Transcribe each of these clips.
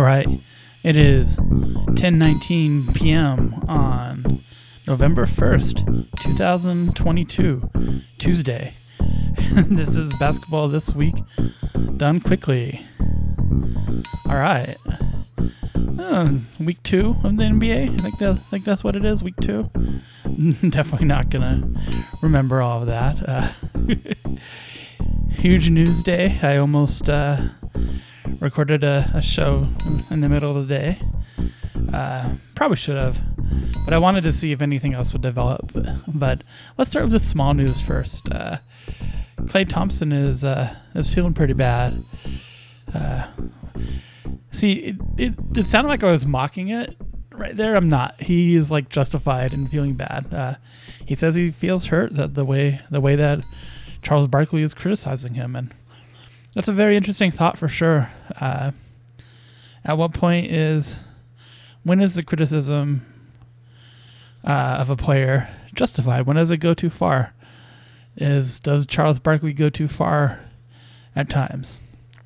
All right. It is 10:19 p.m. on November 1st, 2022, Tuesday. this is basketball this week done quickly. All right. Uh, week 2 of the NBA. I think that that's what it is, week 2. Definitely not going to remember all of that. Uh, huge news day. I almost uh, recorded a, a, show in the middle of the day. Uh, probably should have, but I wanted to see if anything else would develop. But let's start with the small news first. Uh, Klay Thompson is uh, is feeling pretty bad. Uh, see, it, it, it sounded like I was mocking it right there. I'm not. He is like justified in feeling bad. Uh, he says he feels hurt that the way the way that Charles Barkley is criticizing him, and that's a very interesting thought for sure. Uh, at what point is when is the criticism uh, of a player justified? When does it go too far? Is does Charles Barkley go too far at times?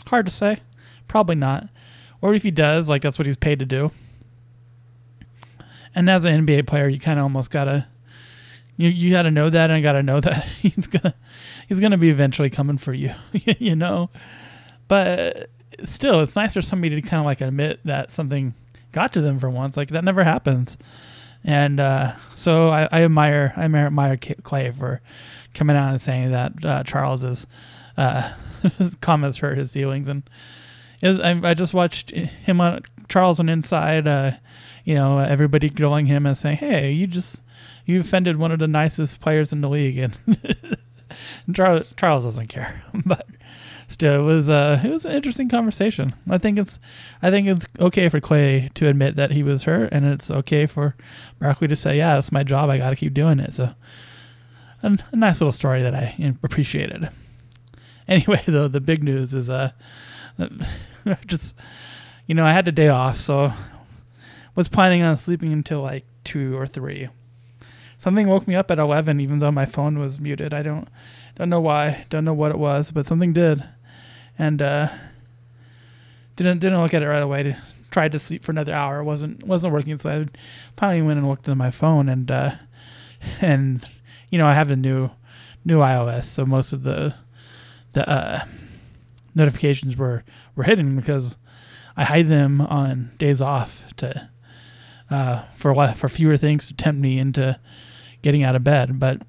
Hard to say. Probably not. Or if he does, like that's what he's paid to do. And as an NBA player, you kind of almost gotta you you gotta know that, and I gotta know that he's gonna he's gonna be eventually coming for you, you know. But still, it's nice for somebody to kind of like admit that something got to them for once. Like that never happens. And uh, so I, I, admire I admire Klay for coming out and saying that uh, Charles's uh, comments hurt his feelings, and was, I, I, just watched him on Charles on Inside. Uh, you know, everybody grilling him and saying, "Hey, you just you offended one of the nicest players in the league," and Charles, Charles doesn't care, but still, it was uh, it was an interesting conversation. I think it's I think it's okay for Klay to admit that he was hurt, and it's okay for Barkley to say, "Yeah, it's my job. I got to keep doing it." So, a, a nice little story that I appreciated. Anyway, though, the big news is uh, just you know, I had the day off, so was planning on sleeping until like two or three. Something woke me up at eleven, even though my phone was muted. I don't don't know why, don't know what it was, but something did, and uh, didn't didn't look at it right away. Tried to sleep for another hour, wasn't wasn't working, so I finally went and looked at my phone, and uh, and you know I have a new new iOS, so most of the the uh, notifications were were hidden because I hide them on days off to uh, for for fewer things to tempt me into getting out of bed. But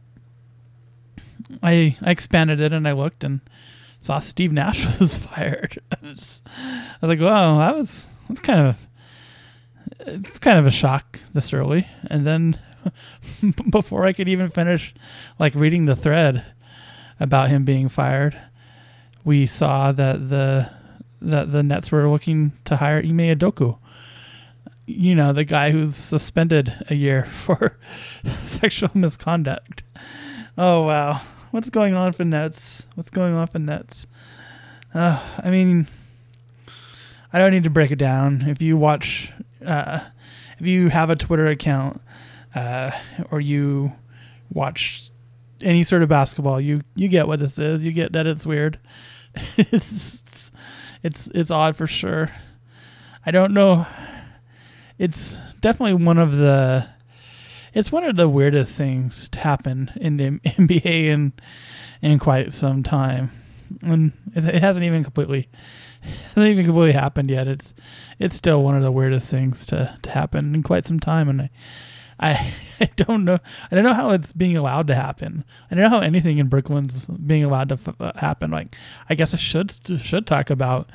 I I expanded it and I looked and saw Steve Nash was fired. I was, I was like, wow, that was that's kind of it's kind of a shock this early. And then before I could even finish like reading the thread about him being fired, we saw that the that the Nets were looking to hire Ime Udoka. You know, the guy who's suspended a year for sexual misconduct. Oh wow. What's going on for Nets? What's going on for Nets? Uh, I mean, I don't need to break it down. If you watch, uh, if you have a Twitter account, uh, or you watch any sort of basketball, you you get what this is. You get that it's weird. it's it's it's odd for sure. I don't know. It's definitely one of the it's one of the weirdest things to happen in the NBA in in quite some time, and it, it hasn't even completely hasn't even completely happened yet. It's it's still one of the weirdest things to to happen in quite some time, and I. I, I don't know. I don't know how it's being allowed to happen. I don't know how anything in Brooklyn's being allowed to f- uh, happen. Like, I guess I should should talk about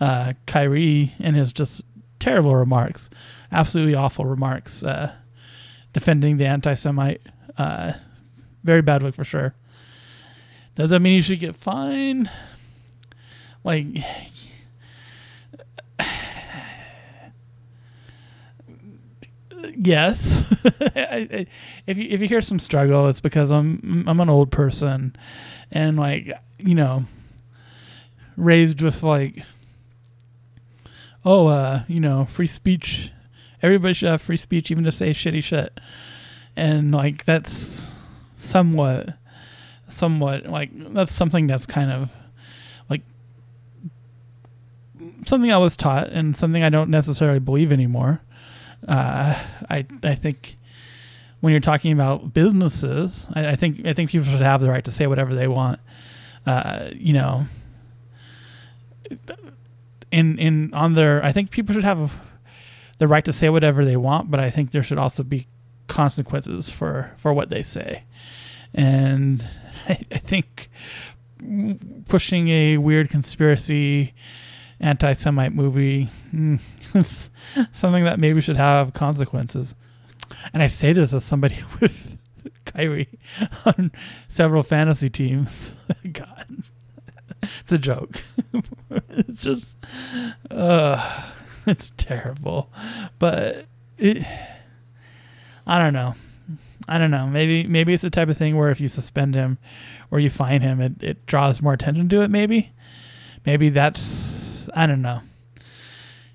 uh, Kyrie and his just terrible remarks, absolutely awful remarks. Uh, defending the anti-Semite. Uh, very bad look for sure. Does that mean you should get fined? Like, yes. if you if you hear some struggle, it's because I'm I'm an old person, and like you know, raised with like, oh, uh, you know, free speech everybody should have free speech, even to say shitty shit. And like that's somewhat, somewhat like that's something that's kind of like something I was taught and something I don't necessarily believe anymore. Uh, I I think when you're talking about businesses, I, I, think I think people should have the right to say whatever they want. Uh, you know, in in on their, I think people should have the right to say whatever they want, but I think there should also be consequences for for what they say, and I, I think pushing a weird conspiracy anti-Semite movie mm, something that maybe should have consequences and I say this as somebody with Kyrie on several fantasy teams. God, it's a joke. it's just, uh, it's terrible. But it, I don't know. I don't know. Maybe maybe it's the type of thing where if you suspend him or you fine him, it, it draws more attention to it. Maybe, maybe that's I don't know.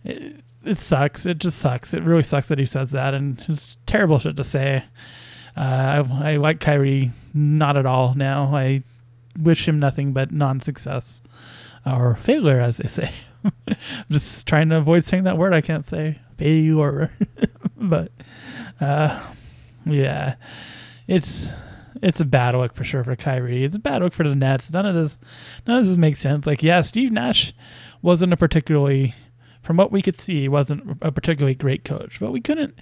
It, it sucks. It just sucks. It really sucks that he says that, and it's terrible shit to say. Uh, I, I like Kyrie not at all now. I wish him nothing but non-success or failure, as they say. I'm just trying to avoid saying that word. I can't say failure, but uh, yeah, it's it's a bad look for sure for Kyrie. It's a bad look for the Nets. None of this, none of this makes sense. Like, yeah, Steve Nash wasn't a particularly from what we could see, wasn't a particularly great coach. But we couldn't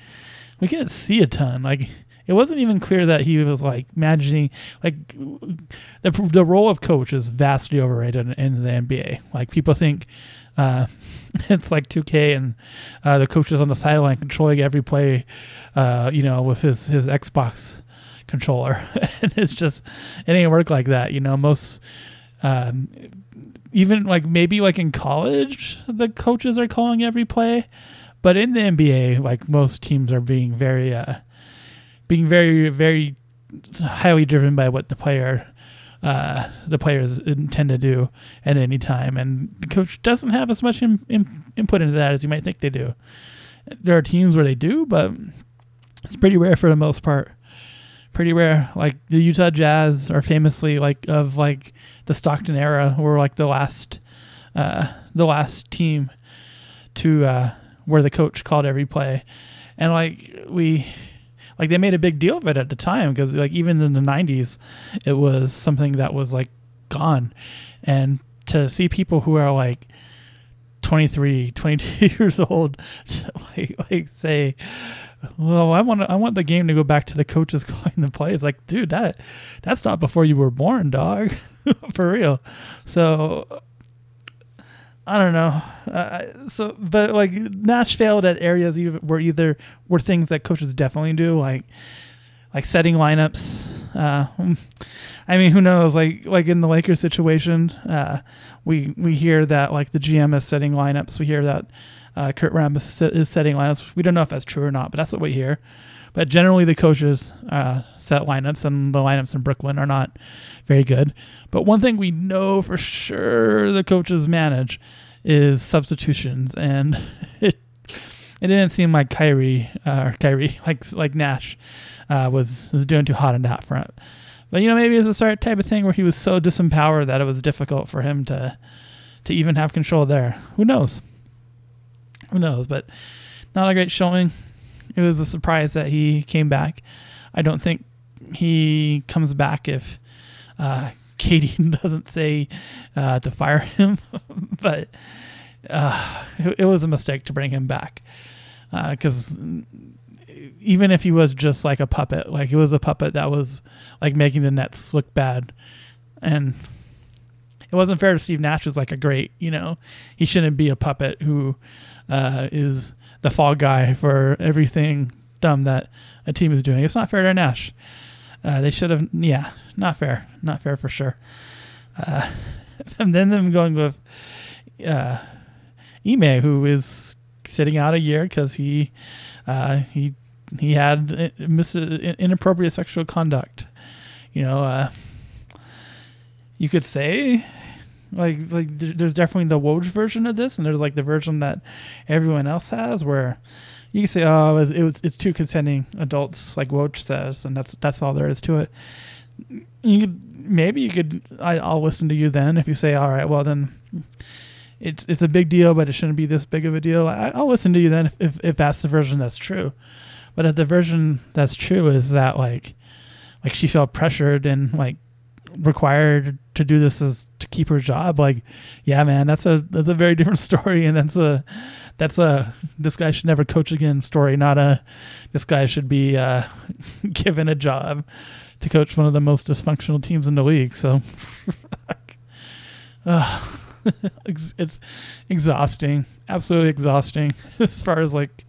we couldn't see a ton. Like it wasn't even clear that he was like managing like the the role of coach is vastly overrated in, in the NBA. Like people think uh, it's like 2K and uh, the coach is on the sideline controlling every play, uh, you know, with his his Xbox controller, and it's just it ain't work like that. You know, most um, even like maybe like in college the coaches are calling every play. But in the nba like most teams are being very uh being very very highly driven by what the player uh the players intend to do at any time. And the coach doesn't have as much in, in, input into that as you might think they do. There are teams where they do but it's pretty rare for the most part pretty rare. Like the utah jazz are famously like of like the Stockton era were like the last uh, the last team to uh, where the coach called every play, and like we like they made a big deal of it at the time because like even in the 90s it was something that was like gone. And to see people who are like 23 22 years old like like say well i want i want the game to go back to the coaches calling the plays like dude that that's not before you were born dog for real. So I don't know. Uh, so, but like Nash failed at areas where either were things that coaches definitely do, like like setting lineups. Uh, I mean, who knows? Like like in the Lakers situation, uh, we we hear that like the GM is setting lineups. We hear that uh, Kurt Rambis is setting lineups. We don't know if that's true or not, but that's what we hear. But generally, the coaches uh, set lineups, and the lineups in Brooklyn are not very good. But one thing we know for sure the coaches manage is substitutions, and it it didn't seem like Kyrie uh, or Kyrie like like Nash uh, was was doing too hot on that front. But you know, maybe it's a sort type of thing where he was so disempowered that it was difficult for him to to even have control there. Who knows? Who knows? But not a great showing it was a surprise that he came back. I don't think he comes back if uh, KD doesn't say uh, to fire him, but uh, it, was a mistake to bring him back because uh, even if he was just like a puppet, like it was a puppet that was like making the Nets look bad, and it wasn't fair to Steve Nash. Was like a great, you know, he shouldn't be a puppet who uh, is the fall guy for everything dumb that a team is doing. It's not fair to Nash. Uh, they should have, yeah, not fair, not fair for sure. Uh, and then them going with uh, Ime, who is sitting out a year because he uh, he he had mis- inappropriate sexual conduct. You know, uh, you could say like like there's definitely the Woj version of this, and there's like the version that everyone else has, where you can say, oh, it was, it was it's two consenting adults, like Woj says, and that's that's all there is to it. You could, maybe you could. I, I'll listen to you then if you say, all right, well then, it's it's a big deal, but it shouldn't be this big of a deal. I, I'll listen to you then if, if if that's the version that's true. But if the version that's true is that like like she felt pressured and like required to do this is to keep her job like yeah man that's a that's a very different story and that's a that's a this guy should never coach again story not a this guy should be uh, given a job to coach one of the most dysfunctional teams in the league so uh, it's exhausting absolutely exhausting as far as like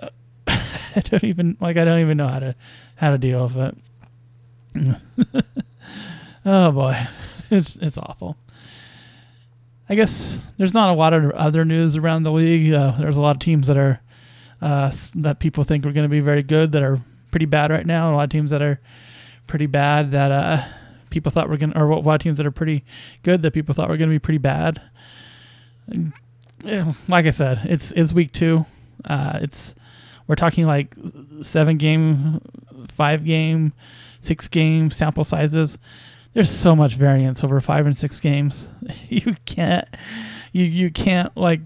uh, i don't even like i don't even know how to how to deal with it oh boy it's it's awful I guess there's not a lot of other news around the league. Uh, there's a lot of teams that are uh, that people think are going to be very good that are pretty bad right now. A lot of teams that are pretty bad that uh, people thought were going, or a lot of teams that are pretty good that people thought were going to be pretty bad. Like I said, it's it's week two. Uh, it's we're talking like seven game, five game, six game sample sizes there's so much variance over five and six games. You can't, you you can't like,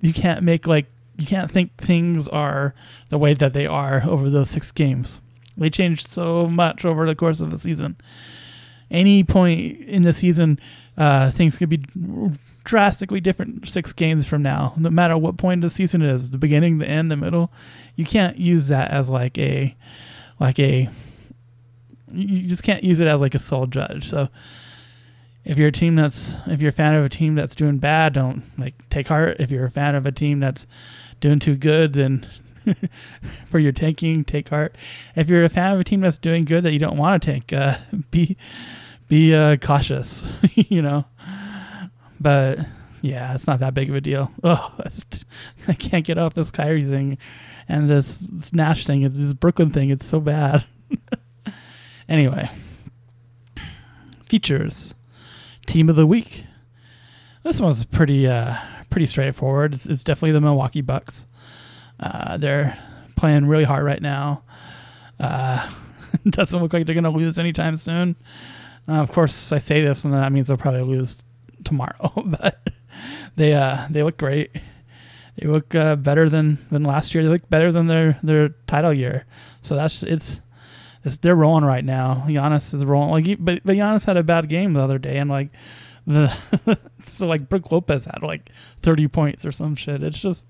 you can't make like you can't think things are the way that they are over those six games. They changed so much over the course of the season. Any point in the season, uh, things could be drastically different six games from now. No matter what point of the season it is, the beginning, the end, the middle, you can't use that as like a, like a you just can't use it as like a sole judge. So if you're a team that's if you're a fan of a team that's doing bad, don't like take heart. If you're a fan of a team that's doing too good, then for your tanking, take heart. If you're a fan of a team that's doing good that you don't want to take, uh, be be uh, cautious. you know, but yeah, it's not that big of a deal. Oh, I can't get off this Kyrie thing and this, Nash thing. It's this Brooklyn thing. It's so bad. Anyway, features team of the week. This one's pretty uh, pretty straightforward. It's, it's definitely the Milwaukee Bucks. Uh, they're playing really hard right now. Uh, doesn't look like they're to lose anytime soon. Uh, of course, I say this, and that means they'll probably lose tomorrow. but they uh, they look great. They look uh, better than, than last year. They look better than their, their title year. So that's it's it's, they're rolling right now. Giannis is rolling. Like, but but Giannis had a bad game the other day, and like the so like Brook Lopez had like thirty points or some shit. It's just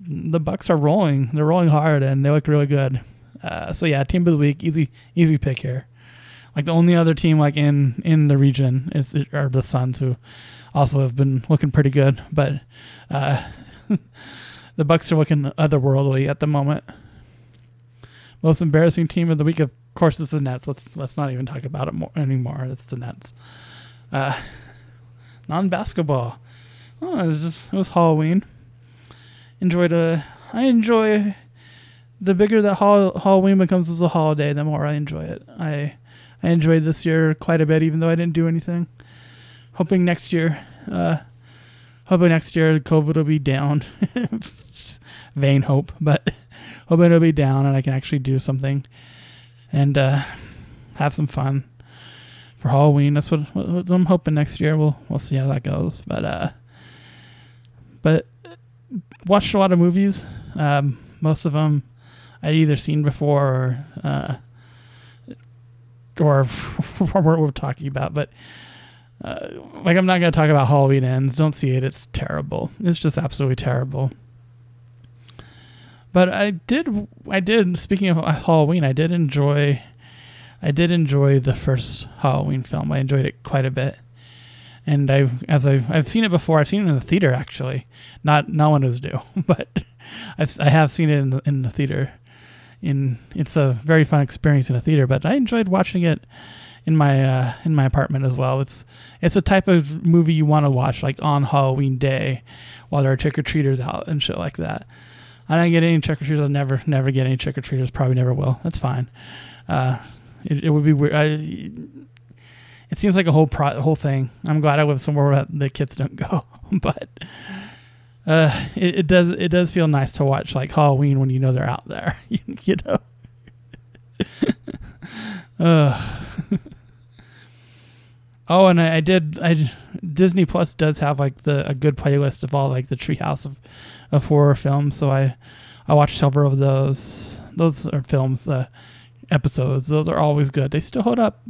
the Bucks are rolling. They're rolling hard, and they look really good. Uh, so yeah, team of the week, easy easy pick here. Like the only other team like in in the region is are the Suns, who also have been looking pretty good, but uh, the Bucks are looking otherworldly at the moment. Most embarrassing team of the week, of course, is the Nets. Let's let's not even talk about it more anymore. It's the Nets. Uh, non basketball. Oh, it was just it was Halloween. Enjoyed a. I enjoy. The bigger that Halloween becomes as a holiday, the more I enjoy it. I I enjoyed this year quite a bit, even though I didn't do anything. Hoping next year, uh, hoping next year COVID will be down. Vain hope, but hoping it'll be down and I can actually do something and uh, have some fun for Halloween. That's what, what, I'm hoping next year. We'll we'll see how that goes. But uh, but watched a lot of movies. Um, most of them I'd either seen before or uh, or what we're talking about. But uh, like I'm not gonna talk about Halloween ends. Don't see it. It's terrible. It's just absolutely terrible. But I did, I did. Speaking of Halloween, I did enjoy, I did enjoy the first Halloween film. I enjoyed it quite a bit, and I, as I've, I've seen it before. I've seen it in the theater actually. Not, no one is due, but I've, I have seen it in the in the theater. In it's a very fun experience in a theater, but I enjoyed watching it in my uh, in my apartment as well. It's it's a type of movie you want to watch like on Halloween day, while there are trick or treaters out and shit like that. I don't get any trick or treaters. I'll never, never get any trick or treaters. Probably never will. That's fine. Uh, it, it, would be weird. I, it seems like a whole pro, whole thing. I'm glad I live somewhere where the kids don't go, but uh, it, it does it does feel nice to watch like Halloween when you know they're out there. you know. uh. oh, and I, I did. I Disney Plus does have like the a good playlist of all like the Treehouse of of horror films. So I I watched several of those. Those are films, uh, episodes. Those are always good. They still hold up.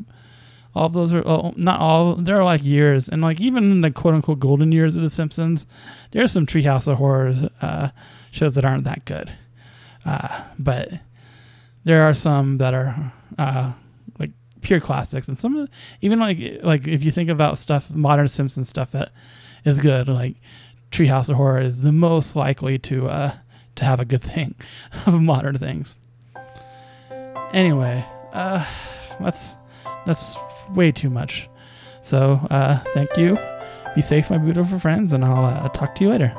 All of those are oh, not all. They're like years, and like even in the quote unquote golden years of The Simpsons, there's some Treehouse of Horror uh, shows that aren't that good. Uh, but there are some that are uh, like pure classics, and some even like like if you think about stuff, modern Simpsons stuff that is good, like Treehouse of Horror is the most likely to uh, to have a good thing of modern things. Anyway, uh, that's that's way too much. So uh, thank you. Be safe, my beautiful friends, and I'll uh, talk to you later.